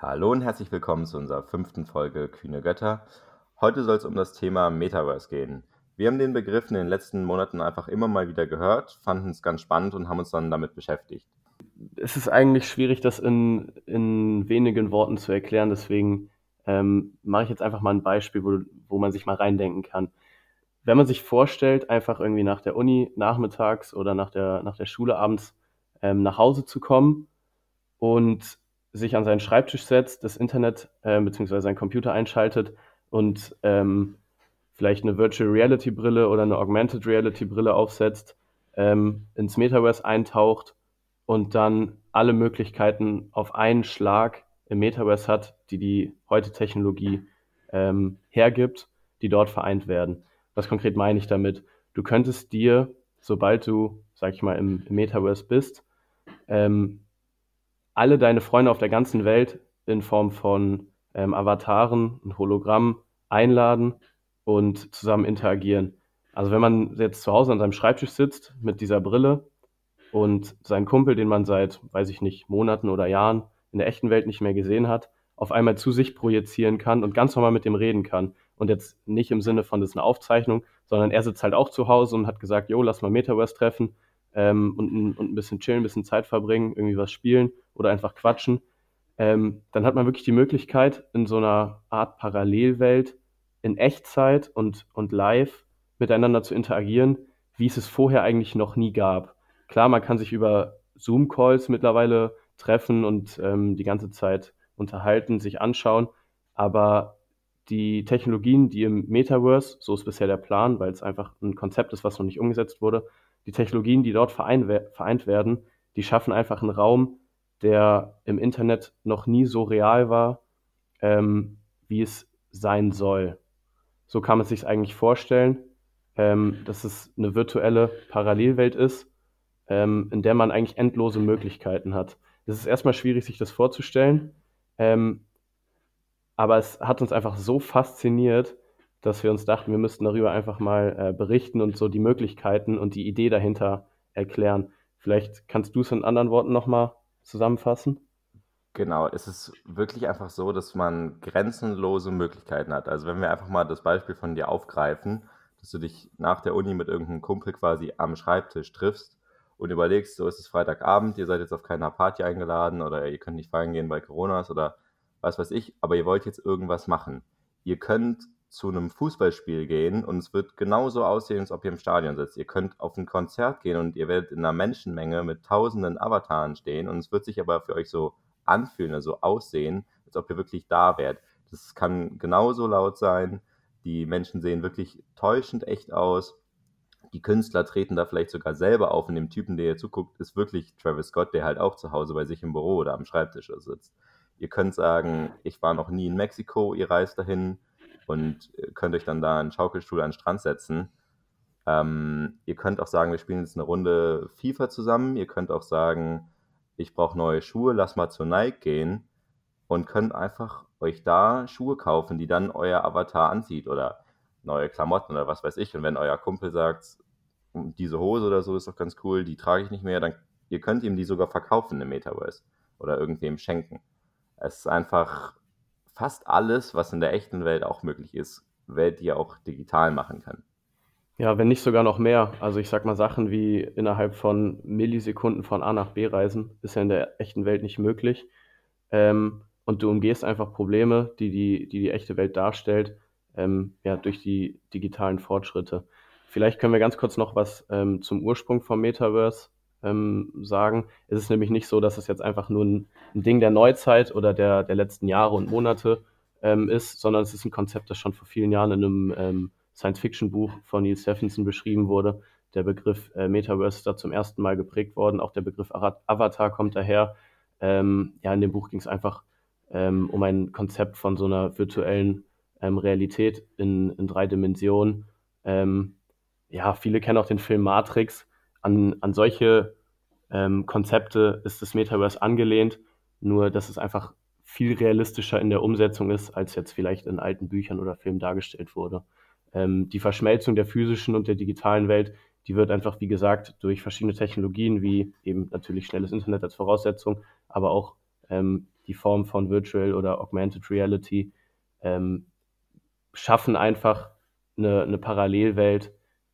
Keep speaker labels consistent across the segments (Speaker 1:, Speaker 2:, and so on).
Speaker 1: Hallo und herzlich willkommen zu unserer fünften Folge Kühne Götter. Heute soll es um das Thema Metaverse gehen. Wir haben den Begriff in den letzten Monaten einfach immer mal wieder gehört, fanden es ganz spannend und haben uns dann damit beschäftigt.
Speaker 2: Es ist eigentlich schwierig, das in, in wenigen Worten zu erklären, deswegen ähm, mache ich jetzt einfach mal ein Beispiel, wo, wo man sich mal reindenken kann. Wenn man sich vorstellt, einfach irgendwie nach der Uni nachmittags oder nach der, nach der Schule abends ähm, nach Hause zu kommen und sich an seinen Schreibtisch setzt, das Internet äh, bzw. seinen Computer einschaltet und ähm, vielleicht eine Virtual Reality Brille oder eine Augmented Reality Brille aufsetzt, ähm, ins Metaverse eintaucht und dann alle Möglichkeiten auf einen Schlag im Metaverse hat, die die heute Technologie ähm, hergibt, die dort vereint werden. Was konkret meine ich damit? Du könntest dir, sobald du, sag ich mal, im, im Metaverse bist, ähm, alle deine Freunde auf der ganzen Welt in Form von ähm, Avataren und Hologrammen einladen und zusammen interagieren. Also wenn man jetzt zu Hause an seinem Schreibtisch sitzt mit dieser Brille und seinen Kumpel, den man seit, weiß ich nicht, Monaten oder Jahren in der echten Welt nicht mehr gesehen hat, auf einmal zu sich projizieren kann und ganz normal mit dem reden kann. Und jetzt nicht im Sinne von, das ist eine Aufzeichnung, sondern er sitzt halt auch zu Hause und hat gesagt, jo, lass mal Metaverse treffen ähm, und, und ein bisschen chillen, ein bisschen Zeit verbringen, irgendwie was spielen oder einfach quatschen, ähm, dann hat man wirklich die Möglichkeit, in so einer Art Parallelwelt in Echtzeit und, und live miteinander zu interagieren, wie es es vorher eigentlich noch nie gab. Klar, man kann sich über Zoom-Calls mittlerweile treffen und ähm, die ganze Zeit unterhalten, sich anschauen, aber die Technologien, die im Metaverse, so ist bisher der Plan, weil es einfach ein Konzept ist, was noch nicht umgesetzt wurde, die Technologien, die dort vereint, vereint werden, die schaffen einfach einen Raum, der im Internet noch nie so real war, ähm, wie es sein soll. So kann man sich eigentlich vorstellen, ähm, dass es eine virtuelle Parallelwelt ist, ähm, in der man eigentlich endlose Möglichkeiten hat. Es ist erstmal schwierig, sich das vorzustellen, ähm, aber es hat uns einfach so fasziniert, dass wir uns dachten, wir müssten darüber einfach mal äh, berichten und so die Möglichkeiten und die Idee dahinter erklären. Vielleicht kannst du es in anderen Worten nochmal zusammenfassen?
Speaker 1: Genau, es ist wirklich einfach so, dass man grenzenlose Möglichkeiten hat. Also wenn wir einfach mal das Beispiel von dir aufgreifen, dass du dich nach der Uni mit irgendeinem Kumpel quasi am Schreibtisch triffst und überlegst, so ist es Freitagabend, ihr seid jetzt auf keiner Party eingeladen oder ihr könnt nicht feiern gehen, weil Corona ist oder was weiß ich, aber ihr wollt jetzt irgendwas machen. Ihr könnt zu einem Fußballspiel gehen und es wird genauso aussehen, als ob ihr im Stadion sitzt. Ihr könnt auf ein Konzert gehen und ihr werdet in einer Menschenmenge mit tausenden Avataren stehen und es wird sich aber für euch so anfühlen, also aussehen, als ob ihr wirklich da wärt. Das kann genauso laut sein. Die Menschen sehen wirklich täuschend echt aus. Die Künstler treten da vielleicht sogar selber auf und dem Typen, der ihr zuguckt, ist wirklich Travis Scott, der halt auch zu Hause bei sich im Büro oder am Schreibtisch sitzt. Ihr könnt sagen, ich war noch nie in Mexiko, ihr reist dahin und könnt euch dann da einen Schaukelstuhl an den Strand setzen. Ähm, ihr könnt auch sagen, wir spielen jetzt eine Runde FIFA zusammen. Ihr könnt auch sagen, ich brauche neue Schuhe, lass mal zur Nike gehen und könnt einfach euch da Schuhe kaufen, die dann euer Avatar anzieht oder neue Klamotten oder was weiß ich. Und wenn euer Kumpel sagt, diese Hose oder so ist doch ganz cool, die trage ich nicht mehr, dann ihr könnt ihm die sogar verkaufen im Metaverse oder irgendwem schenken. Es ist einfach fast alles, was in der echten Welt auch möglich ist, Welt, die ihr auch digital machen kann.
Speaker 2: Ja, wenn nicht sogar noch mehr. Also ich sag mal, Sachen wie innerhalb von Millisekunden von A nach B reisen, ist ja in der echten Welt nicht möglich. Ähm, und du umgehst einfach Probleme, die die, die, die echte Welt darstellt, ähm, ja, durch die digitalen Fortschritte. Vielleicht können wir ganz kurz noch was ähm, zum Ursprung vom Metaverse ähm, sagen. Es ist nämlich nicht so, dass es jetzt einfach nur ein, ein Ding der Neuzeit oder der, der letzten Jahre und Monate ähm, ist, sondern es ist ein Konzept, das schon vor vielen Jahren in einem ähm, Science-Fiction-Buch von Neil Stephenson beschrieben wurde. Der Begriff äh, Metaverse ist da zum ersten Mal geprägt worden. Auch der Begriff Avatar kommt daher. Ähm, ja, in dem Buch ging es einfach ähm, um ein Konzept von so einer virtuellen ähm, Realität in, in drei Dimensionen. Ja, viele kennen auch den Film Matrix an, an solche ähm, Konzepte ist das Metaverse angelehnt, nur dass es einfach viel realistischer in der Umsetzung ist, als jetzt vielleicht in alten Büchern oder Filmen dargestellt wurde. Ähm, die Verschmelzung der physischen und der digitalen Welt, die wird einfach, wie gesagt, durch verschiedene Technologien, wie eben natürlich schnelles Internet als Voraussetzung, aber auch ähm, die Form von Virtual oder Augmented Reality, ähm, schaffen einfach eine, eine Parallelwelt,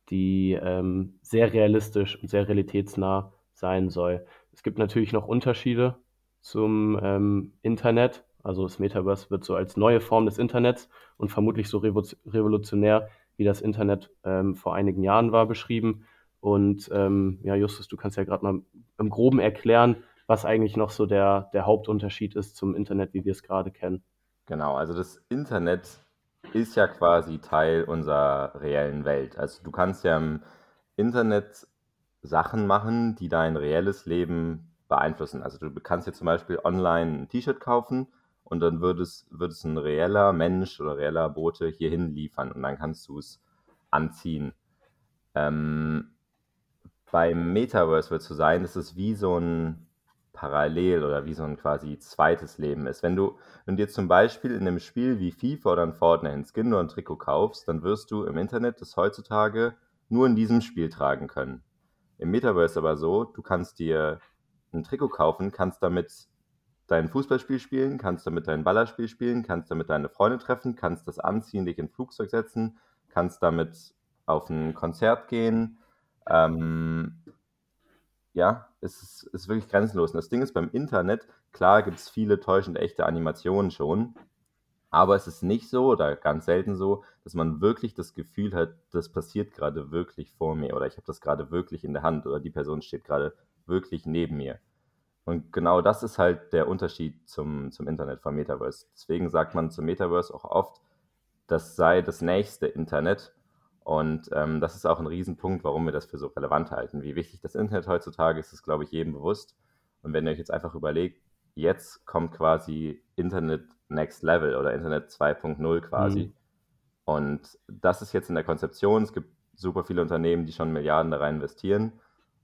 Speaker 2: die ähm, sehr realistisch und sehr realitätsnah sein soll. Es gibt natürlich noch Unterschiede zum ähm, Internet. Also das Metaverse wird so als neue Form des Internets und vermutlich so revolutionär, wie das Internet ähm, vor einigen Jahren war, beschrieben. Und ähm, ja, Justus, du kannst ja gerade mal im Groben erklären, was eigentlich noch so der, der Hauptunterschied ist zum Internet, wie wir es gerade kennen.
Speaker 1: Genau, also das Internet ist ja quasi Teil unserer reellen Welt. Also du kannst ja im Internet Sachen machen, die dein reelles Leben beeinflussen. Also du kannst dir zum Beispiel online ein T-Shirt kaufen und dann würde es, würde es ein reeller Mensch oder reeller Bote hierhin liefern und dann kannst du es anziehen. Ähm, beim Metaverse wird es so sein, dass es wie so ein parallel oder wie so ein quasi zweites Leben ist. Wenn du, wenn du dir zum Beispiel in einem Spiel wie FIFA oder ein Fortnite ein Skin oder ein Trikot kaufst, dann wirst du im Internet das heutzutage nur in diesem Spiel tragen können. Im Metaverse aber so, du kannst dir ein Trikot kaufen, kannst damit dein Fußballspiel spielen, kannst damit dein Ballerspiel spielen, kannst damit deine Freunde treffen, kannst das anziehen, dich in ein Flugzeug setzen, kannst damit auf ein Konzert gehen. Ähm, ja, es ist, ist wirklich grenzenlos. Und das Ding ist beim Internet, klar gibt es viele täuschend echte Animationen schon, aber es ist nicht so oder ganz selten so, dass man wirklich das Gefühl hat, das passiert gerade wirklich vor mir oder ich habe das gerade wirklich in der Hand oder die Person steht gerade wirklich neben mir. Und genau das ist halt der Unterschied zum, zum Internet vom Metaverse. Deswegen sagt man zum Metaverse auch oft, das sei das nächste Internet. Und ähm, das ist auch ein Riesenpunkt, warum wir das für so relevant halten. Wie wichtig das Internet heutzutage ist, ist, glaube ich, jedem bewusst. Und wenn ihr euch jetzt einfach überlegt, jetzt kommt quasi Internet Next Level oder Internet 2.0 quasi. Mhm. Und das ist jetzt in der Konzeption. Es gibt super viele Unternehmen, die schon Milliarden da rein investieren.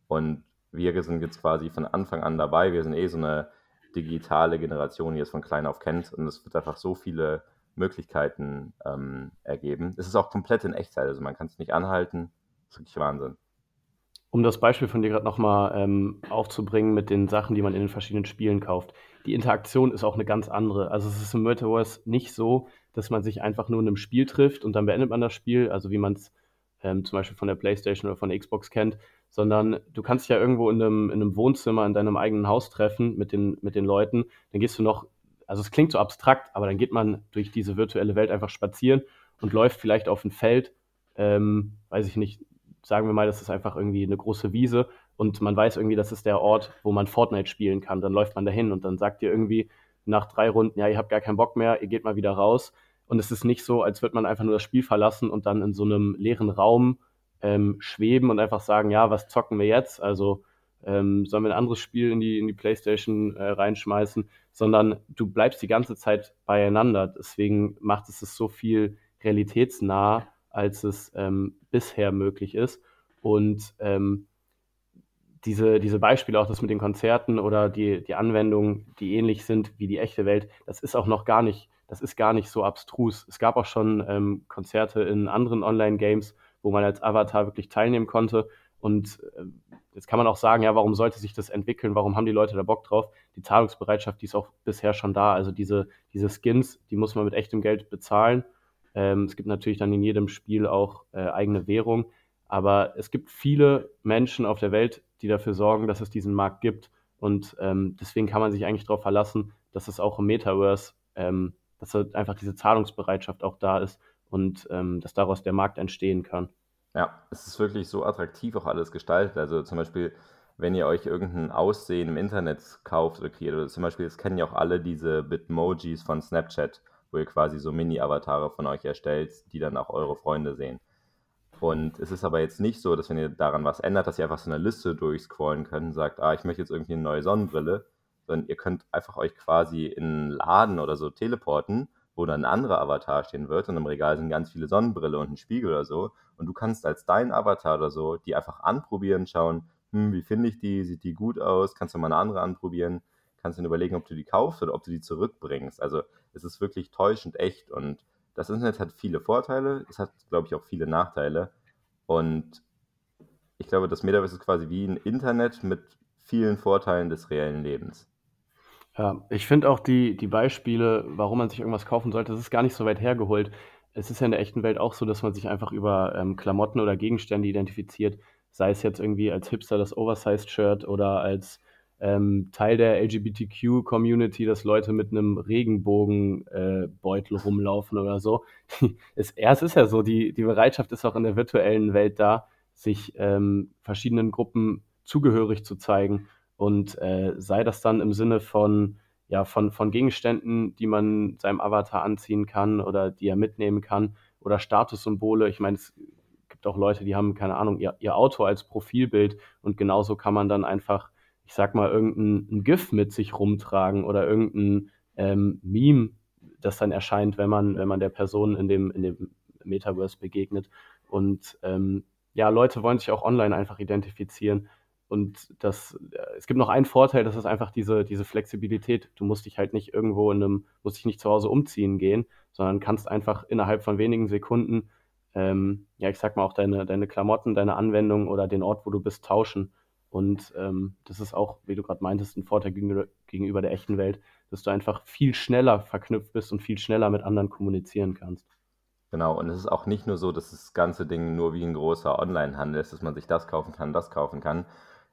Speaker 1: Und wir sind jetzt quasi von Anfang an dabei. Wir sind eh so eine digitale Generation, die es von klein auf kennt. Und es wird einfach so viele Möglichkeiten ähm, ergeben. Es ist auch komplett in Echtzeit, also man kann es nicht anhalten. Das ist wirklich Wahnsinn.
Speaker 2: Um das Beispiel von dir gerade nochmal ähm, aufzubringen mit den Sachen, die man in den verschiedenen Spielen kauft. Die Interaktion ist auch eine ganz andere. Also es ist im Metaverse nicht so, dass man sich einfach nur in einem Spiel trifft und dann beendet man das Spiel, also wie man es ähm, zum Beispiel von der Playstation oder von der Xbox kennt, sondern du kannst dich ja irgendwo in einem, in einem Wohnzimmer in deinem eigenen Haus treffen mit den, mit den Leuten. Dann gehst du noch, also es klingt so abstrakt, aber dann geht man durch diese virtuelle Welt einfach spazieren und läuft vielleicht auf ein Feld, ähm, weiß ich nicht, sagen wir mal, das ist einfach irgendwie eine große Wiese und man weiß irgendwie, das ist der Ort, wo man Fortnite spielen kann. Dann läuft man dahin und dann sagt ihr irgendwie nach drei Runden, ja, ihr habt gar keinen Bock mehr, ihr geht mal wieder raus. Und es ist nicht so, als würde man einfach nur das Spiel verlassen und dann in so einem leeren Raum ähm, schweben und einfach sagen, ja, was zocken wir jetzt? Also ähm, sollen wir ein anderes Spiel in die, in die Playstation äh, reinschmeißen, sondern du bleibst die ganze Zeit beieinander. Deswegen macht es es so viel realitätsnah, als es ähm, bisher möglich ist. Und ähm, diese, diese Beispiele, auch das mit den Konzerten oder die, die Anwendungen, die ähnlich sind wie die echte Welt, das ist auch noch gar nicht, das ist gar nicht so abstrus. Es gab auch schon ähm, Konzerte in anderen Online-Games, wo man als Avatar wirklich teilnehmen konnte. Und äh, jetzt kann man auch sagen, ja, warum sollte sich das entwickeln? Warum haben die Leute da Bock drauf? Die Zahlungsbereitschaft, die ist auch bisher schon da. Also diese, diese Skins, die muss man mit echtem Geld bezahlen. Ähm, es gibt natürlich dann in jedem Spiel auch äh, eigene Währung. Aber es gibt viele Menschen auf der Welt, die dafür sorgen, dass es diesen Markt gibt. Und ähm, deswegen kann man sich eigentlich darauf verlassen, dass es auch im Metaverse, ähm, dass einfach diese Zahlungsbereitschaft auch da ist und ähm, dass daraus der Markt entstehen kann.
Speaker 1: Ja, es ist wirklich so attraktiv auch alles gestaltet. Also zum Beispiel, wenn ihr euch irgendein Aussehen im Internet kauft oder kreiert, oder zum Beispiel, das kennen ja auch alle diese Bitmojis von Snapchat, wo ihr quasi so Mini-Avatare von euch erstellt, die dann auch eure Freunde sehen. Und es ist aber jetzt nicht so, dass wenn ihr daran was ändert, dass ihr einfach so eine Liste durchscrollen könnt und sagt, ah, ich möchte jetzt irgendwie eine neue Sonnenbrille, sondern ihr könnt einfach euch quasi in einen Laden oder so teleporten wo dann ein anderer Avatar stehen wird und im Regal sind ganz viele Sonnenbrille und ein Spiegel oder so. Und du kannst als dein Avatar oder so die einfach anprobieren, schauen, hm, wie finde ich die, sieht die gut aus, kannst du mal eine andere anprobieren, kannst dann überlegen, ob du die kaufst oder ob du die zurückbringst. Also es ist wirklich täuschend echt und das Internet hat viele Vorteile, es hat, glaube ich, auch viele Nachteile. Und ich glaube, das Metaverse ist quasi wie ein Internet mit vielen Vorteilen des reellen Lebens.
Speaker 2: Ja, ich finde auch die, die Beispiele, warum man sich irgendwas kaufen sollte, das ist gar nicht so weit hergeholt. Es ist ja in der echten Welt auch so, dass man sich einfach über ähm, Klamotten oder Gegenstände identifiziert, sei es jetzt irgendwie als Hipster das Oversized-Shirt oder als ähm, Teil der LGBTQ-Community, dass Leute mit einem Regenbogenbeutel äh, rumlaufen oder so. es, ja, es ist ja so, die, die Bereitschaft ist auch in der virtuellen Welt da, sich ähm, verschiedenen Gruppen zugehörig zu zeigen. Und äh, sei das dann im Sinne von, ja, von, von Gegenständen, die man seinem Avatar anziehen kann oder die er mitnehmen kann oder Statussymbole. Ich meine, es gibt auch Leute, die haben, keine Ahnung, ihr, ihr Auto als Profilbild und genauso kann man dann einfach, ich sag mal, irgendein GIF mit sich rumtragen oder irgendein ähm, Meme, das dann erscheint, wenn man, wenn man der Person in dem, in dem Metaverse begegnet. Und ähm, ja, Leute wollen sich auch online einfach identifizieren. Und das, äh, es gibt noch einen Vorteil, das ist einfach diese, diese Flexibilität. Du musst dich halt nicht irgendwo in einem, musst dich nicht zu Hause umziehen gehen, sondern kannst einfach innerhalb von wenigen Sekunden, ähm, ja, ich sag mal auch deine, deine Klamotten, deine Anwendung oder den Ort, wo du bist, tauschen. Und ähm, das ist auch, wie du gerade meintest, ein Vorteil gegenüber, gegenüber der echten Welt, dass du einfach viel schneller verknüpft bist und viel schneller mit anderen kommunizieren kannst.
Speaker 1: Genau, und es ist auch nicht nur so, dass das ganze Ding nur wie ein großer Onlinehandel ist, dass man sich das kaufen kann, das kaufen kann,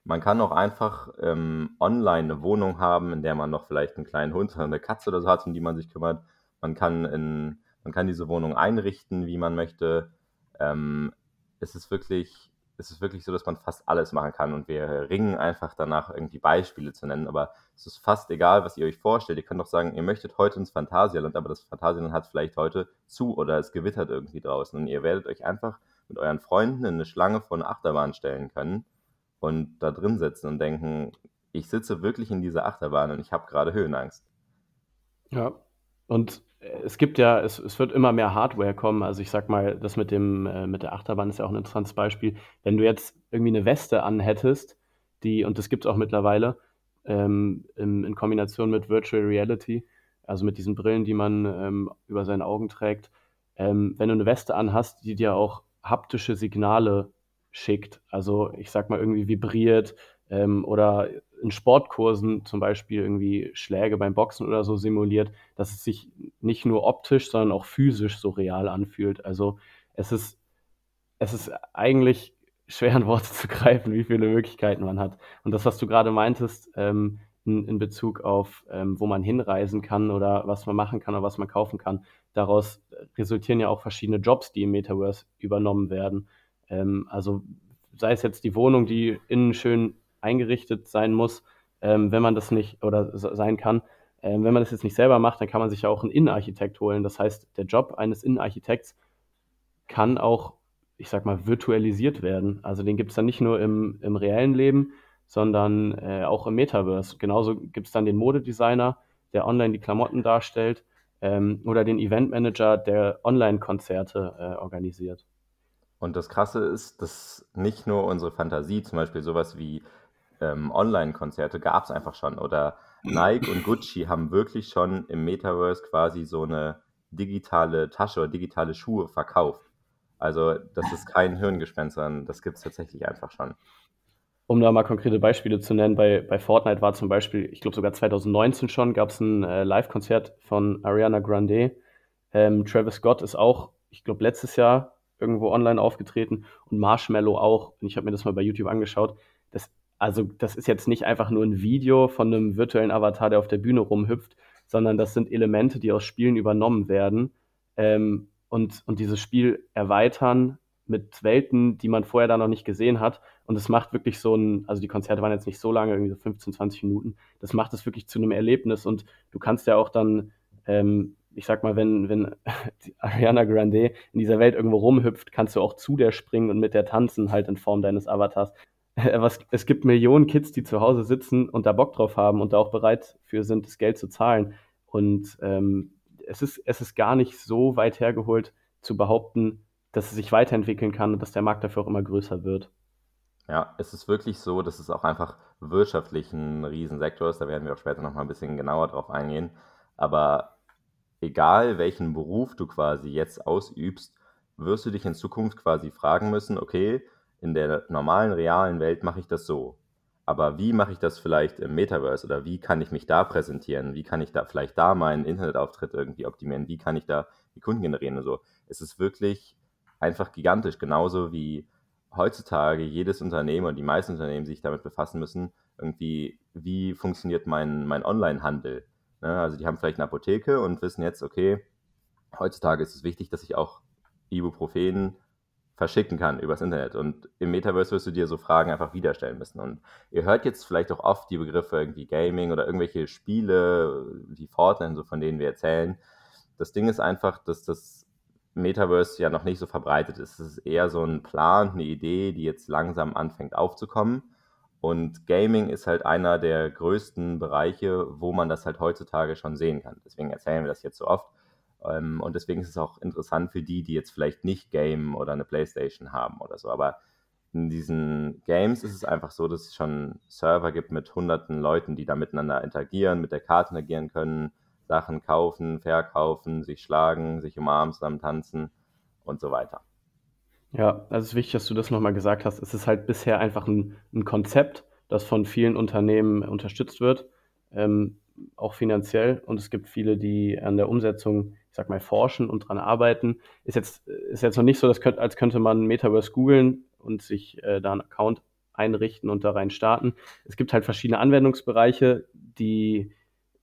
Speaker 1: man kann auch einfach ähm, online eine Wohnung haben, in der man noch vielleicht einen kleinen Hund oder eine Katze oder so hat, um die man sich kümmert. Man kann, in, man kann diese Wohnung einrichten, wie man möchte. Ähm, es, ist wirklich, es ist wirklich so, dass man fast alles machen kann. Und wir ringen einfach danach, irgendwie Beispiele zu nennen. Aber es ist fast egal, was ihr euch vorstellt. Ihr könnt doch sagen, ihr möchtet heute ins Phantasialand, aber das Phantasialand hat vielleicht heute zu oder es gewittert irgendwie draußen. Und ihr werdet euch einfach mit euren Freunden in eine Schlange von Achterbahn stellen können und da drin sitzen und denken, ich sitze wirklich in dieser Achterbahn und ich habe gerade Höhenangst.
Speaker 2: Ja, und es gibt ja, es, es wird immer mehr Hardware kommen. Also ich sag mal, das mit dem, äh, mit der Achterbahn ist ja auch ein interessantes Beispiel. Wenn du jetzt irgendwie eine Weste anhättest, die, und das gibt es auch mittlerweile, ähm, in, in, Kombination mit Virtual Reality, also mit diesen Brillen, die man ähm, über seine Augen trägt, ähm, wenn du eine Weste anhast, die dir auch haptische Signale schickt. Also ich sag mal irgendwie vibriert ähm, oder in Sportkursen zum Beispiel irgendwie Schläge beim Boxen oder so simuliert, dass es sich nicht nur optisch, sondern auch physisch so real anfühlt. Also es ist, es ist eigentlich schwer in Worte zu greifen, wie viele Möglichkeiten man hat. Und das, was du gerade meintest, ähm, in, in, Bezug auf, ähm, wo man hinreisen kann oder was man machen kann oder was man kaufen kann, daraus resultieren ja auch verschiedene Jobs, die im Metaverse übernommen werden. Ähm, also sei es jetzt die Wohnung, die innen schön eingerichtet sein muss, ähm, wenn man das nicht oder sein kann. Ähm, wenn man das jetzt nicht selber macht, dann kann man sich ja auch einen Innenarchitekt holen. Das heißt, der Job eines Innenarchitekts kann auch, ich sag mal, virtualisiert werden. Also den gibt es dann nicht nur im, im reellen Leben, sondern äh, auch im Metaverse. Genauso gibt es dann den Modedesigner, der online die Klamotten darstellt, ähm, oder den Eventmanager, der Online-Konzerte äh, organisiert.
Speaker 1: Und das Krasse ist, dass nicht nur unsere Fantasie, zum Beispiel sowas wie ähm, Online-Konzerte, gab es einfach schon. Oder Nike und Gucci haben wirklich schon im Metaverse quasi so eine digitale Tasche oder digitale Schuhe verkauft. Also das ist kein Hirngespinst, sondern das gibt es tatsächlich einfach schon.
Speaker 2: Um da mal konkrete Beispiele zu nennen, bei, bei Fortnite war zum Beispiel, ich glaube sogar 2019 schon, gab es ein äh, Live-Konzert von Ariana Grande. Ähm, Travis Scott ist auch, ich glaube letztes Jahr irgendwo online aufgetreten und Marshmallow auch. Und ich habe mir das mal bei YouTube angeschaut. Also, das ist jetzt nicht einfach nur ein Video von einem virtuellen Avatar, der auf der Bühne rumhüpft, sondern das sind Elemente, die aus Spielen übernommen werden ähm, und, und dieses Spiel erweitern mit Welten, die man vorher da noch nicht gesehen hat. Und es macht wirklich so ein, also die Konzerte waren jetzt nicht so lange, irgendwie so 15, 20 Minuten. Das macht es wirklich zu einem Erlebnis und du kannst ja auch dann ähm, ich sag mal, wenn, wenn Ariana Grande in dieser Welt irgendwo rumhüpft, kannst du auch zu der springen und mit der tanzen, halt in Form deines Avatars. Was, es gibt Millionen Kids, die zu Hause sitzen und da Bock drauf haben und da auch bereit für sind, das Geld zu zahlen. Und ähm, es, ist, es ist gar nicht so weit hergeholt zu behaupten, dass es sich weiterentwickeln kann und dass der Markt dafür auch immer größer wird.
Speaker 1: Ja, es ist wirklich so, dass es auch einfach wirtschaftlich ein Riesensektor ist. Da werden wir auch später nochmal ein bisschen genauer drauf eingehen. Aber egal welchen Beruf du quasi jetzt ausübst, wirst du dich in Zukunft quasi fragen müssen, okay, in der normalen, realen Welt mache ich das so. Aber wie mache ich das vielleicht im Metaverse oder wie kann ich mich da präsentieren? Wie kann ich da vielleicht da meinen Internetauftritt irgendwie optimieren? Wie kann ich da die Kunden generieren und so? Es ist wirklich einfach gigantisch, genauso wie heutzutage jedes Unternehmen und die meisten Unternehmen sich damit befassen müssen, irgendwie, wie funktioniert mein, mein Online-Handel? Ne? Also die haben vielleicht eine Apotheke und wissen jetzt, okay, heutzutage ist es wichtig, dass ich auch Ibuprofen verschicken kann übers Internet. Und im Metaverse wirst du dir so Fragen einfach wieder stellen müssen. Und ihr hört jetzt vielleicht auch oft die Begriffe irgendwie Gaming oder irgendwelche Spiele wie Fortnite, so von denen wir erzählen. Das Ding ist einfach, dass das Metaverse ja noch nicht so verbreitet ist. Es ist eher so ein Plan, eine Idee, die jetzt langsam anfängt aufzukommen. Und Gaming ist halt einer der größten Bereiche, wo man das halt heutzutage schon sehen kann. Deswegen erzählen wir das jetzt so oft. Ähm, und deswegen ist es auch interessant für die, die jetzt vielleicht nicht Game oder eine Playstation haben oder so. Aber in diesen Games ist es einfach so, dass es schon Server gibt mit hunderten Leuten, die da miteinander interagieren, mit der Karte interagieren können, Sachen kaufen, verkaufen, sich schlagen, sich umarmen, zusammen tanzen und so weiter.
Speaker 2: Ja, also es ist wichtig, dass du das nochmal gesagt hast. Es ist halt bisher einfach ein, ein Konzept, das von vielen Unternehmen unterstützt wird, ähm, auch finanziell. Und es gibt viele, die an der Umsetzung, ich sag mal, forschen und dran arbeiten. Ist jetzt, ist jetzt noch nicht so, dass könnt, als könnte man Metaverse googeln und sich äh, da einen Account einrichten und da rein starten. Es gibt halt verschiedene Anwendungsbereiche, die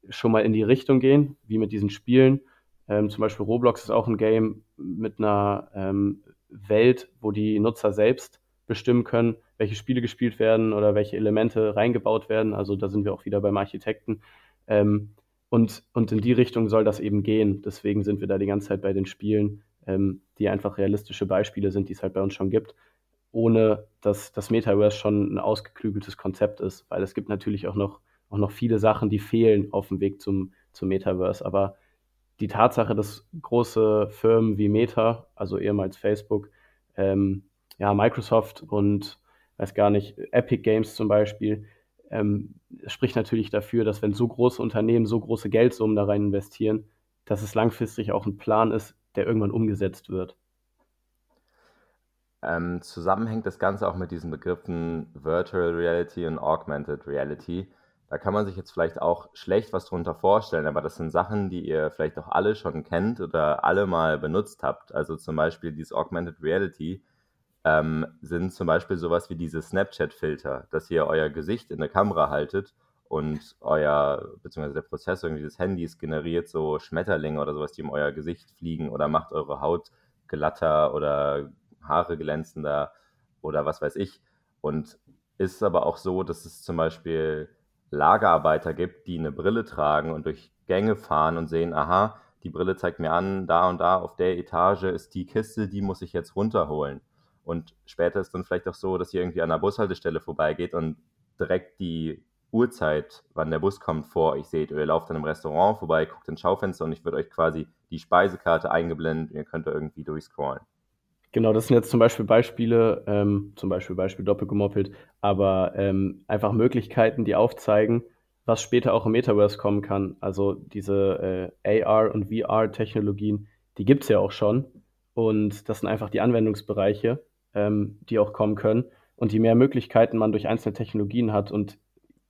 Speaker 2: schon mal in die Richtung gehen, wie mit diesen Spielen. Ähm, zum Beispiel Roblox ist auch ein Game mit einer ähm, Welt, wo die Nutzer selbst bestimmen können, welche Spiele gespielt werden oder welche Elemente reingebaut werden. Also da sind wir auch wieder beim Architekten. Ähm, und, und in die Richtung soll das eben gehen. Deswegen sind wir da die ganze Zeit bei den Spielen, ähm, die einfach realistische Beispiele sind, die es halt bei uns schon gibt, ohne dass das Metaverse schon ein ausgeklügeltes Konzept ist, weil es gibt natürlich auch noch, auch noch viele Sachen, die fehlen auf dem Weg zum, zum Metaverse. Aber die Tatsache, dass große Firmen wie Meta, also ehemals Facebook, ähm, ja, Microsoft und weiß gar nicht, Epic Games zum Beispiel, ähm, spricht natürlich dafür, dass wenn so große Unternehmen so große Geldsummen da rein investieren, dass es langfristig auch ein Plan ist, der irgendwann umgesetzt wird.
Speaker 1: Ähm, zusammenhängt das Ganze auch mit diesen Begriffen Virtual Reality und Augmented Reality. Da kann man sich jetzt vielleicht auch schlecht was drunter vorstellen, aber das sind Sachen, die ihr vielleicht auch alle schon kennt oder alle mal benutzt habt. Also zum Beispiel dieses Augmented Reality ähm, sind zum Beispiel sowas wie diese Snapchat-Filter, dass ihr euer Gesicht in der Kamera haltet und euer, beziehungsweise der Prozessor des Handys generiert so Schmetterlinge oder sowas, die um euer Gesicht fliegen oder macht eure Haut glatter oder Haare glänzender oder was weiß ich. Und ist aber auch so, dass es zum Beispiel Lagerarbeiter gibt, die eine Brille tragen und durch Gänge fahren und sehen, aha, die Brille zeigt mir an, da und da auf der Etage ist die Kiste, die muss ich jetzt runterholen. Und später ist dann vielleicht auch so, dass ihr irgendwie an einer Bushaltestelle vorbeigeht und direkt die Uhrzeit, wann der Bus kommt, vor euch seht. Oder ihr lauft dann im Restaurant vorbei, guckt ins Schaufenster und ich würde euch quasi die Speisekarte eingeblendet und ihr könnt da irgendwie durchscrollen.
Speaker 2: Genau, das sind jetzt zum Beispiel Beispiele, ähm, zum Beispiel Beispiel doppelgemoppelt, aber ähm, einfach Möglichkeiten, die aufzeigen, was später auch im Metaverse kommen kann. Also diese äh, AR- und VR-Technologien, die gibt es ja auch schon. Und das sind einfach die Anwendungsbereiche, ähm, die auch kommen können. Und je mehr Möglichkeiten man durch einzelne Technologien hat und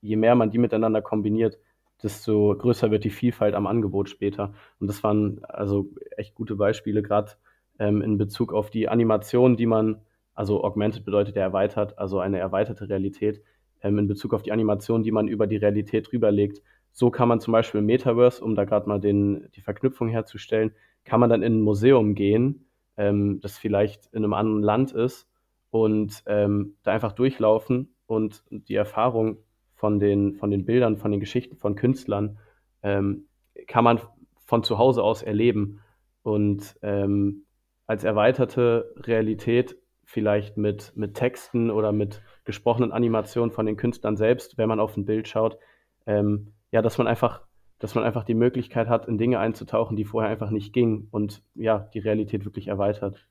Speaker 2: je mehr man die miteinander kombiniert, desto größer wird die Vielfalt am Angebot später. Und das waren also echt gute Beispiele, gerade ähm, in Bezug auf die Animation, die man, also augmented bedeutet ja erweitert, also eine erweiterte Realität, ähm, in Bezug auf die Animation, die man über die Realität drüberlegt. So kann man zum Beispiel im Metaverse, um da gerade mal den, die Verknüpfung herzustellen, kann man dann in ein Museum gehen, ähm, das vielleicht in einem anderen Land ist und ähm, da einfach durchlaufen und die Erfahrung von den, von den Bildern, von den Geschichten von Künstlern ähm, kann man von zu Hause aus erleben. Und ähm, als erweiterte Realität vielleicht mit, mit Texten oder mit gesprochenen Animationen von den Künstlern selbst, wenn man auf ein Bild schaut, ähm, ja, dass man einfach, dass man einfach die Möglichkeit hat, in Dinge einzutauchen, die vorher einfach nicht gingen und ja, die Realität wirklich erweitert.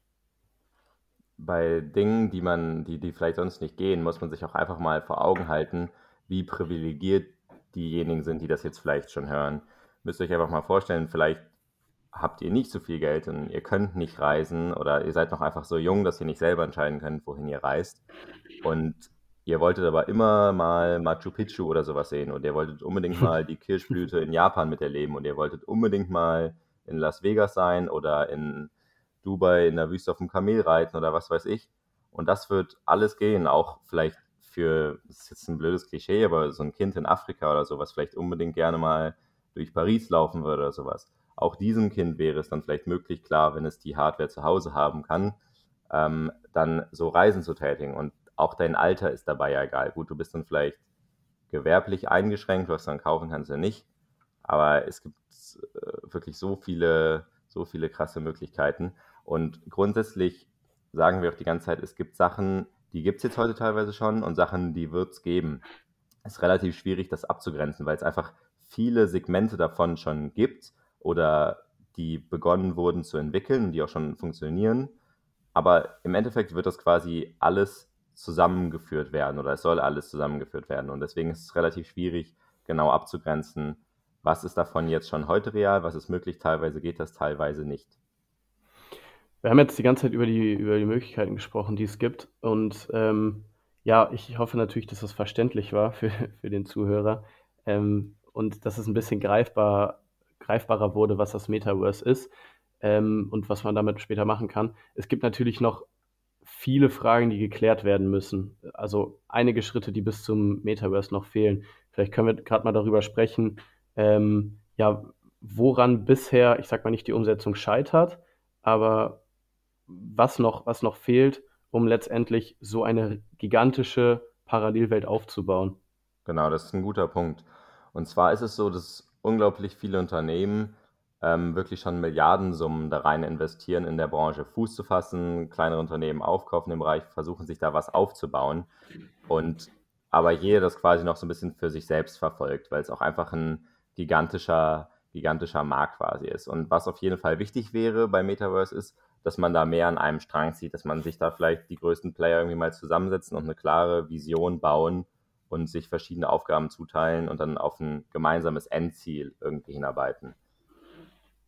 Speaker 1: Bei Dingen, die man, die, die vielleicht sonst nicht gehen, muss man sich auch einfach mal vor Augen halten, wie privilegiert diejenigen sind, die das jetzt vielleicht schon hören. Müsst ihr euch einfach mal vorstellen, vielleicht habt ihr nicht so viel Geld und ihr könnt nicht reisen oder ihr seid noch einfach so jung, dass ihr nicht selber entscheiden könnt, wohin ihr reist. Und ihr wolltet aber immer mal Machu Picchu oder sowas sehen und ihr wolltet unbedingt mal die Kirschblüte in Japan miterleben und ihr wolltet unbedingt mal in Las Vegas sein oder in Dubai in der Wüste auf dem Kamel reiten oder was weiß ich. Und das wird alles gehen, auch vielleicht für, das ist jetzt ein blödes Klischee, aber so ein Kind in Afrika oder sowas vielleicht unbedingt gerne mal durch Paris laufen würde oder sowas. Auch diesem Kind wäre es dann vielleicht möglich, klar, wenn es die Hardware zu Hause haben kann, ähm, dann so Reisen zu tätigen. Und auch dein Alter ist dabei ja egal. Gut, du bist dann vielleicht gewerblich eingeschränkt, was du dann kaufen kannst ja nicht. Aber es gibt äh, wirklich so viele, so viele krasse Möglichkeiten. Und grundsätzlich sagen wir auch die ganze Zeit, es gibt Sachen, die gibt es jetzt heute teilweise schon und Sachen, die wird es geben. Es ist relativ schwierig, das abzugrenzen, weil es einfach viele Segmente davon schon gibt oder die begonnen wurden zu entwickeln die auch schon funktionieren. Aber im Endeffekt wird das quasi alles zusammengeführt werden oder es soll alles zusammengeführt werden. Und deswegen ist es relativ schwierig, genau abzugrenzen, was ist davon jetzt schon heute real, was ist möglich, teilweise geht das, teilweise nicht.
Speaker 2: Wir haben jetzt die ganze Zeit über die, über die Möglichkeiten gesprochen, die es gibt. Und ähm, ja, ich hoffe natürlich, dass das verständlich war für, für den Zuhörer ähm, und dass es ein bisschen greifbar, greifbarer wurde, was das Metaverse ist ähm, und was man damit später machen kann. Es gibt natürlich noch viele Fragen, die geklärt werden müssen. Also einige Schritte, die bis zum Metaverse noch fehlen. Vielleicht können wir gerade mal darüber sprechen, ähm, ja, woran bisher, ich sag mal nicht die Umsetzung scheitert, aber was noch, was noch fehlt, um letztendlich so eine gigantische Parallelwelt aufzubauen.
Speaker 1: Genau, das ist ein guter Punkt. Und zwar ist es so, dass unglaublich viele Unternehmen ähm, wirklich schon Milliardensummen da rein investieren, in der Branche Fuß zu fassen, kleinere Unternehmen aufkaufen im Bereich, versuchen sich da was aufzubauen. Und aber jeder das quasi noch so ein bisschen für sich selbst verfolgt, weil es auch einfach ein gigantischer, gigantischer Markt quasi ist. Und was auf jeden Fall wichtig wäre bei Metaverse ist, dass man da mehr an einem Strang zieht, dass man sich da vielleicht die größten Player irgendwie mal zusammensetzen und eine klare Vision bauen und sich verschiedene Aufgaben zuteilen und dann auf ein gemeinsames Endziel irgendwie hinarbeiten.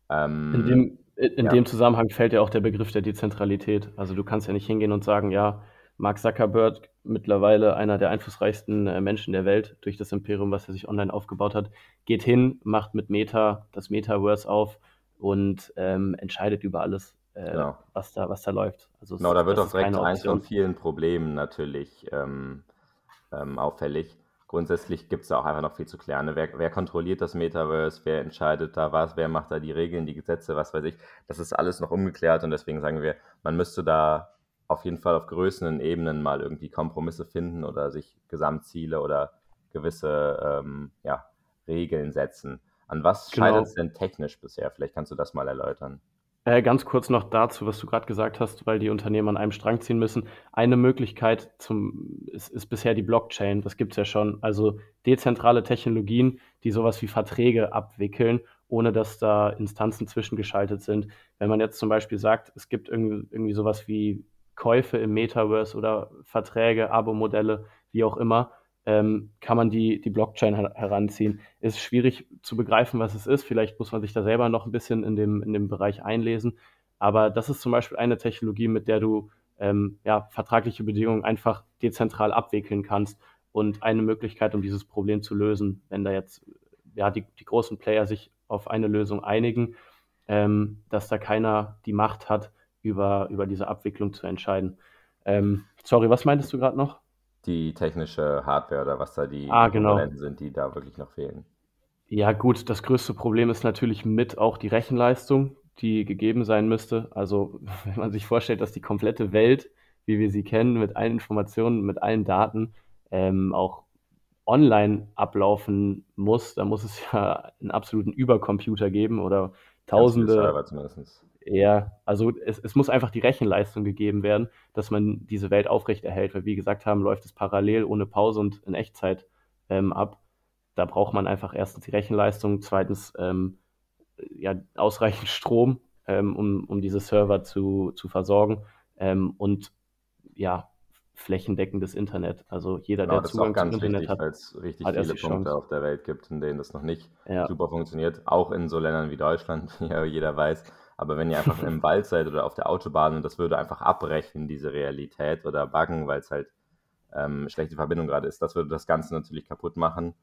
Speaker 2: Ähm, in dem, in ja. dem Zusammenhang fällt ja auch der Begriff der Dezentralität. Also du kannst ja nicht hingehen und sagen, ja, Mark Zuckerberg, mittlerweile einer der einflussreichsten äh, Menschen der Welt durch das Imperium, was er sich online aufgebaut hat, geht hin, macht mit Meta das Metaverse auf und ähm, entscheidet über alles äh, genau. was, da, was da läuft.
Speaker 1: Also genau, da wird auch direkt eins von vielen Problemen natürlich ähm, ähm, auffällig. Grundsätzlich gibt es da auch einfach noch viel zu klären. Ne? Wer, wer, kontrolliert das Metaverse? Wer entscheidet da was? Wer macht da die Regeln, die Gesetze, was weiß ich? Das ist alles noch ungeklärt und deswegen sagen wir, man müsste da auf jeden Fall auf größeren Ebenen mal irgendwie Kompromisse finden oder sich Gesamtziele oder gewisse ähm, ja, Regeln setzen. An was genau. scheitert es denn technisch bisher? Vielleicht kannst du das mal erläutern.
Speaker 2: Äh, ganz kurz noch dazu, was du gerade gesagt hast, weil die Unternehmen an einem Strang ziehen müssen. Eine Möglichkeit zum, ist, ist bisher die Blockchain. Das gibt es ja schon. Also dezentrale Technologien, die sowas wie Verträge abwickeln, ohne dass da Instanzen zwischengeschaltet sind. Wenn man jetzt zum Beispiel sagt, es gibt irgendwie, irgendwie sowas wie Käufe im Metaverse oder Verträge, Abo-Modelle, wie auch immer, ähm, kann man die, die Blockchain her heranziehen. Ist schwierig zu begreifen, was es ist. Vielleicht muss man sich da selber noch ein bisschen in dem, in dem Bereich einlesen. Aber das ist zum Beispiel eine Technologie, mit der du ähm, ja, vertragliche Bedingungen einfach dezentral abwickeln kannst und eine Möglichkeit, um dieses Problem zu lösen, wenn da jetzt ja, die, die großen Player sich auf eine Lösung einigen, ähm, dass da keiner die Macht hat, über, über diese Abwicklung zu entscheiden. Ähm, sorry, was meintest du gerade noch?
Speaker 1: Die technische Hardware oder was da die
Speaker 2: ah, genau.
Speaker 1: Sind, die da wirklich noch fehlen.
Speaker 2: Ja, gut, das größte Problem ist natürlich mit auch die Rechenleistung, die gegeben sein müsste. Also, wenn man sich vorstellt, dass die komplette Welt, wie wir sie kennen, mit allen Informationen, mit allen Daten, ähm, auch online ablaufen muss, dann muss es ja einen absoluten Übercomputer geben oder tausende. Server zumindest. Ja, also es, es muss einfach die Rechenleistung gegeben werden, dass man diese Welt aufrechterhält, weil wie gesagt haben, läuft es parallel ohne Pause und in Echtzeit ähm, ab. Da braucht man einfach erstens die Rechenleistung, zweitens ähm, ja, ausreichend Strom, ähm, um, um diese Server zu, zu versorgen und ja, flächendeckendes Internet. Also jeder,
Speaker 1: genau,
Speaker 2: der Zugang
Speaker 1: zum Internet wichtig, hat, weil es richtig hat viele Punkte Chance. auf der Welt gibt, in denen das noch nicht ja. super funktioniert. Auch in so Ländern wie Deutschland, wie ja jeder weiß. Aber wenn ihr einfach im Wald seid oder auf der Autobahn und das würde einfach abbrechen, diese Realität oder buggen, weil es halt ähm, schlechte Verbindung gerade ist. Das würde das Ganze natürlich kaputt machen.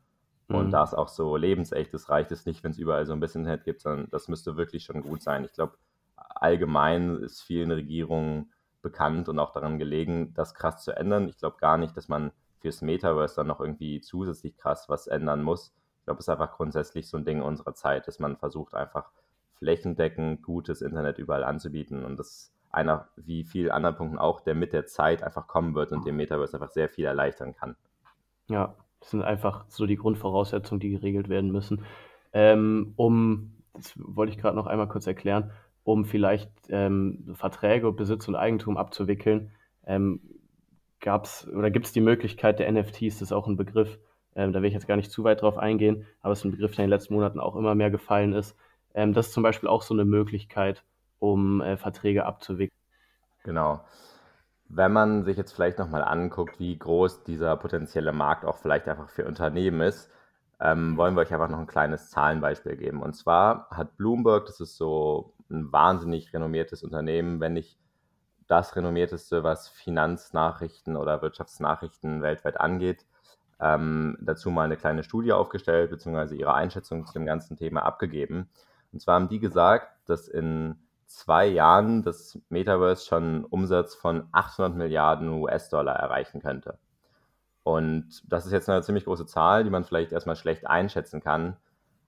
Speaker 1: Und
Speaker 2: Mhm.
Speaker 1: da es auch so lebensecht ist, reicht es nicht, wenn es überall so ein bisschen Internet gibt, sondern das müsste wirklich schon gut sein. Ich glaube, allgemein ist vielen Regierungen bekannt und auch daran gelegen, das krass zu ändern. Ich glaube gar nicht, dass man fürs Metaverse dann noch irgendwie zusätzlich krass was ändern muss. Ich glaube, es ist einfach grundsätzlich so ein Ding unserer Zeit, dass man versucht, einfach flächendeckend gutes Internet überall anzubieten. Und das ist einer, wie vielen anderen Punkten auch, der mit der Zeit einfach kommen wird und dem Metaverse einfach sehr viel erleichtern kann.
Speaker 2: Ja, das sind einfach so die Grundvoraussetzungen, die geregelt werden müssen. Ähm, um, das wollte ich gerade noch einmal kurz erklären, um vielleicht ähm, Verträge, Besitz und Eigentum abzuwickeln, ähm, gab es oder gibt es die Möglichkeit der NFTs, das ist auch ein Begriff, ähm, da will ich jetzt gar nicht zu weit drauf eingehen, aber es ist ein Begriff, der in den letzten Monaten auch immer mehr gefallen ist. Ähm, das ist zum Beispiel auch so eine Möglichkeit, um äh, Verträge abzuwickeln.
Speaker 1: Genau. Wenn man sich jetzt vielleicht nochmal anguckt, wie groß dieser potenzielle Markt auch vielleicht einfach für Unternehmen ist, ähm, wollen wir euch einfach noch ein kleines Zahlenbeispiel geben. Und zwar hat Bloomberg, das ist so ein wahnsinnig renommiertes Unternehmen, wenn nicht das renommierteste, was Finanznachrichten oder Wirtschaftsnachrichten weltweit angeht, ähm, dazu mal eine kleine Studie aufgestellt, beziehungsweise ihre Einschätzung zu dem ganzen Thema abgegeben. Und zwar haben die gesagt, dass in zwei Jahren das Metaverse schon einen Umsatz von 800 Milliarden US-Dollar erreichen könnte. Und das ist jetzt eine ziemlich große Zahl, die man vielleicht erstmal schlecht einschätzen kann.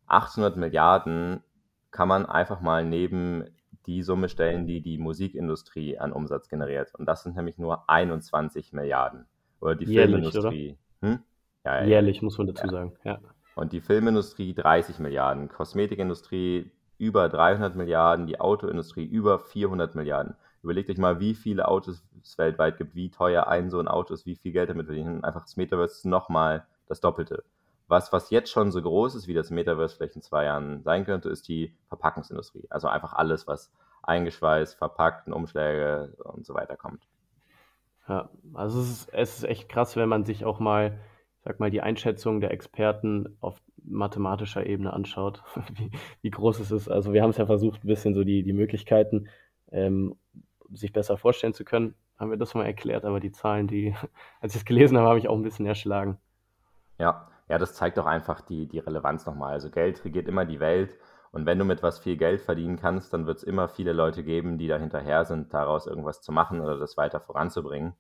Speaker 1: 800 Milliarden kann man einfach mal neben die Summe stellen, die die Musikindustrie an Umsatz generiert. Und das sind nämlich nur 21 Milliarden. Oder die
Speaker 2: Jährlich,
Speaker 1: Filmindustrie. Hm?
Speaker 2: Ja, Jährlich, muss man dazu sagen. Ja.
Speaker 1: Und die Filmindustrie 30 Milliarden, Kosmetikindustrie über 300 Milliarden, die Autoindustrie über 400 Milliarden. Überlegt euch mal, wie viele Autos es weltweit gibt, wie teuer ein so ein Auto ist, wie viel Geld damit verdienen. Einfach das Metaverse ist nochmal das Doppelte. Was, was jetzt schon so groß ist, wie das Metaverse vielleicht in zwei Jahren sein könnte, ist die Verpackungsindustrie. Also einfach alles, was eingeschweißt, verpackt, in Umschläge und so weiter kommt.
Speaker 2: Ja, also es ist, es ist echt krass, wenn man sich auch mal, sag mal, die Einschätzung der Experten auf mathematischer Ebene anschaut, wie, wie groß es ist. Also wir haben es ja versucht, ein bisschen so die, die Möglichkeiten ähm, sich besser vorstellen zu können, haben wir das mal erklärt, aber die Zahlen, die, als ich es gelesen habe, habe ich auch ein bisschen erschlagen.
Speaker 1: Ja, ja, das zeigt doch einfach die, die Relevanz nochmal. Also Geld regiert immer die Welt und wenn du mit was viel Geld verdienen kannst, dann wird es immer viele Leute geben, die da hinterher sind, daraus irgendwas zu machen oder das weiter voranzubringen.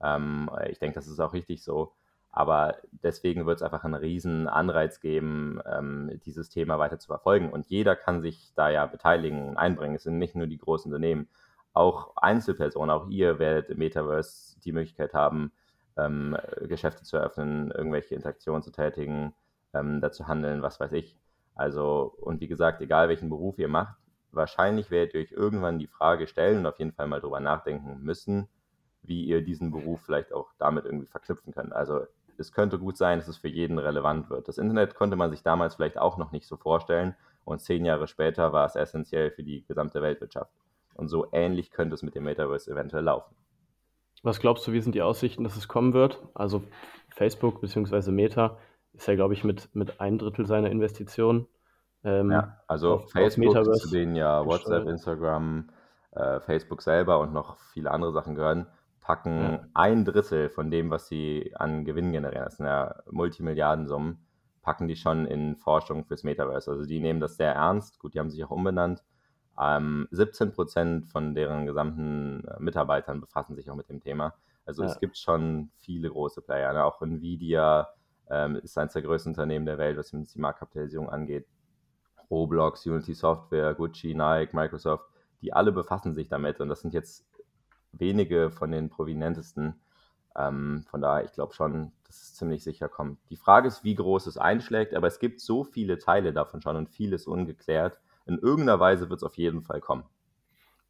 Speaker 1: Ähm, ich denke, das ist auch richtig so. Aber deswegen wird es einfach einen riesen Anreiz geben, ähm, dieses Thema weiter zu verfolgen. Und jeder kann sich da ja beteiligen und einbringen. Es sind nicht nur die großen Unternehmen. Auch Einzelpersonen, auch ihr werdet im Metaverse die Möglichkeit haben, ähm, Geschäfte zu eröffnen, irgendwelche Interaktionen zu tätigen, ähm, dazu handeln, was weiß ich. Also, und wie gesagt, egal welchen Beruf ihr macht, wahrscheinlich werdet ihr euch irgendwann die Frage stellen und auf jeden Fall mal drüber nachdenken müssen, wie ihr diesen Beruf vielleicht auch damit irgendwie verknüpfen könnt. Also es könnte gut sein, dass es für jeden relevant wird. Das Internet konnte man sich damals vielleicht auch noch nicht so vorstellen und zehn Jahre später war es essentiell für die gesamte Weltwirtschaft. Und so ähnlich könnte es mit dem Metaverse eventuell laufen.
Speaker 2: Was glaubst du, wie sind die Aussichten, dass es kommen wird? Also Facebook bzw. Meta ist ja, glaube ich, mit, mit ein Drittel seiner Investitionen.
Speaker 1: Ähm, ja, also auf, Facebook, auf zu denen ja WhatsApp, Instagram, äh, Facebook selber und noch viele andere Sachen gehören, packen ja. ein Drittel von dem, was sie an Gewinn generieren, das sind ja Multimilliardensummen, packen die schon in Forschung fürs Metaverse. Also die nehmen das sehr ernst. Gut, die haben sich auch umbenannt. Ähm, 17 Prozent von deren gesamten äh, Mitarbeitern befassen sich auch mit dem Thema. Also ja. es gibt schon viele große Player. Ne? Auch Nvidia ähm, ist eines der größten Unternehmen der Welt, was die Marktkapitalisierung angeht. Roblox, Unity Software, Gucci, Nike, Microsoft, die alle befassen sich damit. Und das sind jetzt wenige von den prominentesten. Ähm, von daher, ich glaube schon, dass es ziemlich sicher kommt. Die Frage ist, wie groß es einschlägt, aber es gibt so viele Teile davon schon und vieles ungeklärt. In irgendeiner Weise wird es auf jeden Fall kommen.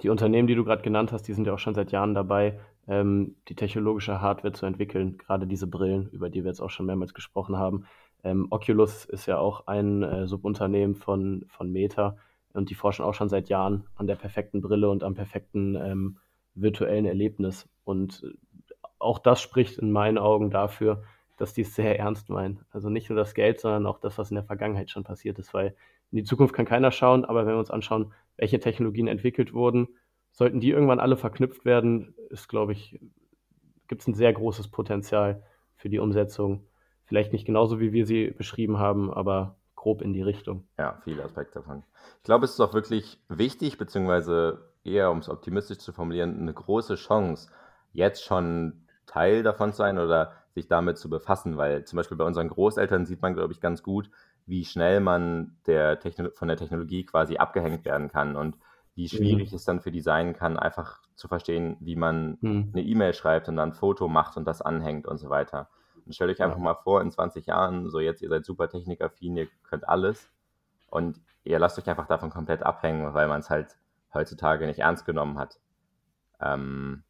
Speaker 2: Die Unternehmen, die du gerade genannt hast, die sind ja auch schon seit Jahren dabei, ähm, die technologische Hardware zu entwickeln. Gerade diese Brillen, über die wir jetzt auch schon mehrmals gesprochen haben. Ähm, Oculus ist ja auch ein äh, Subunternehmen von, von Meta und die forschen auch schon seit Jahren an der perfekten Brille und am perfekten ähm, virtuellen Erlebnis. Und äh, auch das spricht in meinen Augen dafür, dass die es sehr ernst meinen. Also nicht nur das Geld, sondern auch das, was in der Vergangenheit schon passiert ist, weil in die Zukunft kann keiner schauen, aber wenn wir uns anschauen, welche Technologien entwickelt wurden, sollten die irgendwann alle verknüpft werden, ist, glaube ich, gibt es ein sehr großes Potenzial für die Umsetzung. Vielleicht nicht genauso, wie wir sie beschrieben haben, aber grob in die Richtung.
Speaker 1: Ja, viele Aspekte davon. Ich glaube, es ist auch wirklich wichtig, beziehungsweise eher, um es optimistisch zu formulieren, eine große Chance, jetzt schon Teil davon zu sein oder sich damit zu befassen, weil zum Beispiel bei unseren Großeltern sieht man, glaube ich, ganz gut, wie schnell man der von der Technologie quasi abgehängt werden kann und wie schwierig mhm. es dann für die sein kann, einfach zu verstehen, wie man mhm. eine E-Mail schreibt und dann ein Foto macht und das anhängt und so weiter. Und stellt euch einfach ja. mal vor, in 20 Jahren, so jetzt, ihr seid super technikaffin, ihr könnt alles und ihr lasst euch einfach davon komplett abhängen, weil man es halt heutzutage nicht ernst genommen hat. Ähm,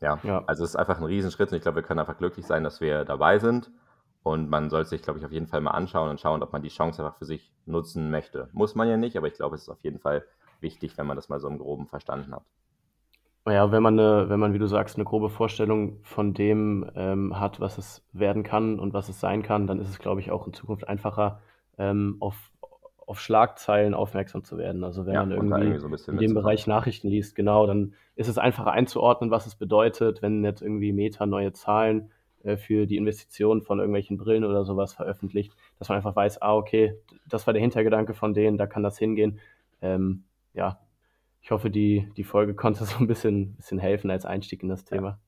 Speaker 1: ja, ja, also es ist einfach ein Riesenschritt und ich glaube, wir können einfach glücklich sein, dass wir dabei sind. Und man sollte sich, glaube ich, auf jeden Fall mal anschauen und schauen, ob man die Chance einfach für sich nutzen möchte. Muss man ja nicht, aber ich glaube, es ist auf jeden Fall wichtig, wenn man das mal so im Groben verstanden hat.
Speaker 2: Ja, wenn man, eine, wenn man, wie du sagst, eine grobe Vorstellung von dem ähm, hat, was es werden kann und was es sein kann, dann ist es, glaube ich, auch in Zukunft einfacher, ähm, auf, auf Schlagzeilen aufmerksam zu werden. Also wenn ja, man irgendwie, irgendwie so in dem Bereich Nachrichten liest, genau, dann ist es einfacher einzuordnen, was es bedeutet, wenn jetzt irgendwie Meta neue Zahlen äh, für die Investition von irgendwelchen Brillen oder sowas veröffentlicht, dass man einfach weiß, ah, okay, das war der Hintergedanke von denen, da kann das hingehen. Ähm, ja, ich hoffe, die, die Folge konnte so ein bisschen, bisschen helfen als Einstieg in das Thema. Ja.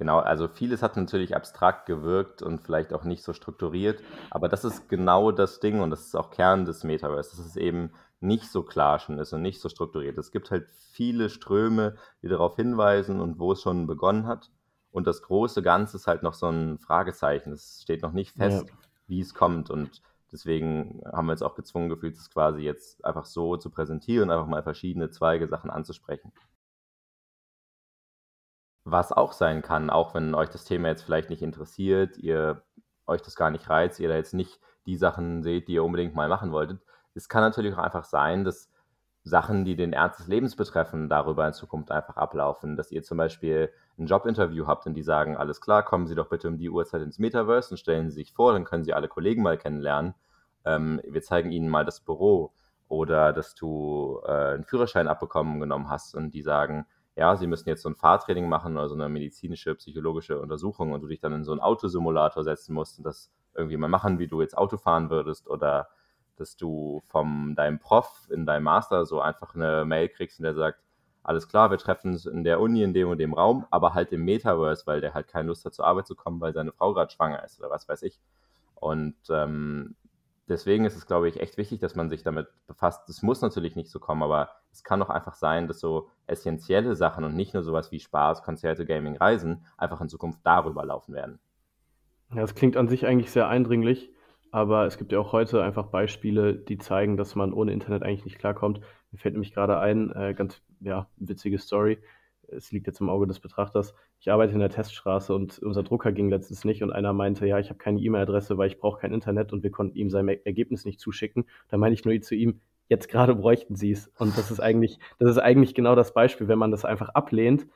Speaker 1: Genau, also vieles hat natürlich abstrakt gewirkt und vielleicht auch nicht so strukturiert, aber das ist genau das Ding und das ist auch Kern des Metaverse, dass es eben nicht so klar schon ist und nicht so strukturiert. Es gibt halt viele Ströme, die darauf hinweisen und wo es schon begonnen hat. Und das große Ganze ist halt noch so ein Fragezeichen. Es steht noch nicht fest, ja. wie es kommt. Und Deswegen haben wir uns auch gezwungen gefühlt, es quasi jetzt einfach so zu präsentieren, einfach mal verschiedene Zweige Sachen anzusprechen. Was auch sein kann, auch wenn euch das Thema jetzt vielleicht nicht interessiert, ihr euch das gar nicht reizt, ihr da jetzt nicht die Sachen seht, die ihr unbedingt mal machen wolltet. Es kann natürlich auch einfach sein, dass Sachen, die den Ernst des Lebens betreffen, darüber in Zukunft einfach ablaufen. Dass ihr zum Beispiel ein Jobinterview habt und die sagen, alles klar, kommen Sie doch bitte um die Uhrzeit ins Metaverse und stellen Sie sich vor, dann können Sie alle Kollegen mal kennenlernen. Ähm, wir zeigen Ihnen mal das Büro. Oder dass du äh, einen Führerschein abbekommen genommen hast und die sagen, ja, Sie müssen jetzt so ein Fahrtraining machen oder so eine medizinische, psychologische Untersuchung und du dich dann in so einen Autosimulator setzen musst und das irgendwie mal machen, wie du jetzt Auto fahren würdest oder dass du von deinem Prof in deinem Master so einfach eine Mail kriegst und der sagt, alles klar, wir treffen uns in der Uni in dem und dem Raum, aber halt im Metaverse, weil der halt keine Lust hat zur Arbeit zu kommen, weil seine Frau gerade schwanger ist oder was weiß ich. Und ähm, deswegen ist es, glaube ich, echt wichtig, dass man sich damit befasst. Es muss natürlich nicht so kommen, aber es kann doch einfach sein, dass so essentielle Sachen und nicht nur sowas wie Spaß, Konzerte, Gaming, Reisen einfach in Zukunft darüber laufen werden.
Speaker 2: Ja, das klingt an sich eigentlich sehr eindringlich. Aber es gibt ja auch heute einfach Beispiele, die zeigen, dass man ohne Internet eigentlich nicht klarkommt. Mir fällt nämlich gerade ein, äh, ganz ja, witzige Story. Es liegt jetzt im Auge des Betrachters. Ich arbeite in der Teststraße und unser Drucker ging letztens nicht und einer meinte, ja, ich habe keine E-Mail-Adresse, weil ich brauche kein Internet und wir konnten ihm sein Ergebnis nicht zuschicken. Da meine ich nur zu ihm, jetzt gerade bräuchten sie es. Und das ist eigentlich, das ist eigentlich genau das Beispiel. Wenn man das einfach ablehnt,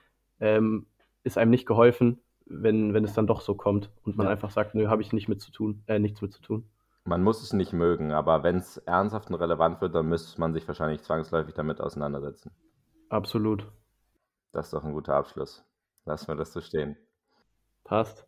Speaker 2: ähm, ist einem nicht geholfen, wenn, wenn es dann doch so kommt und man ja. einfach sagt, nö, habe ich nicht mit zu tun, äh, nichts mit zu tun.
Speaker 1: Man muss es nicht mögen, aber wenn es ernsthaft und relevant wird, dann müsste man sich wahrscheinlich zwangsläufig damit auseinandersetzen.
Speaker 2: Absolut.
Speaker 1: Das ist doch ein guter Abschluss. Lassen wir das so stehen.
Speaker 2: Passt.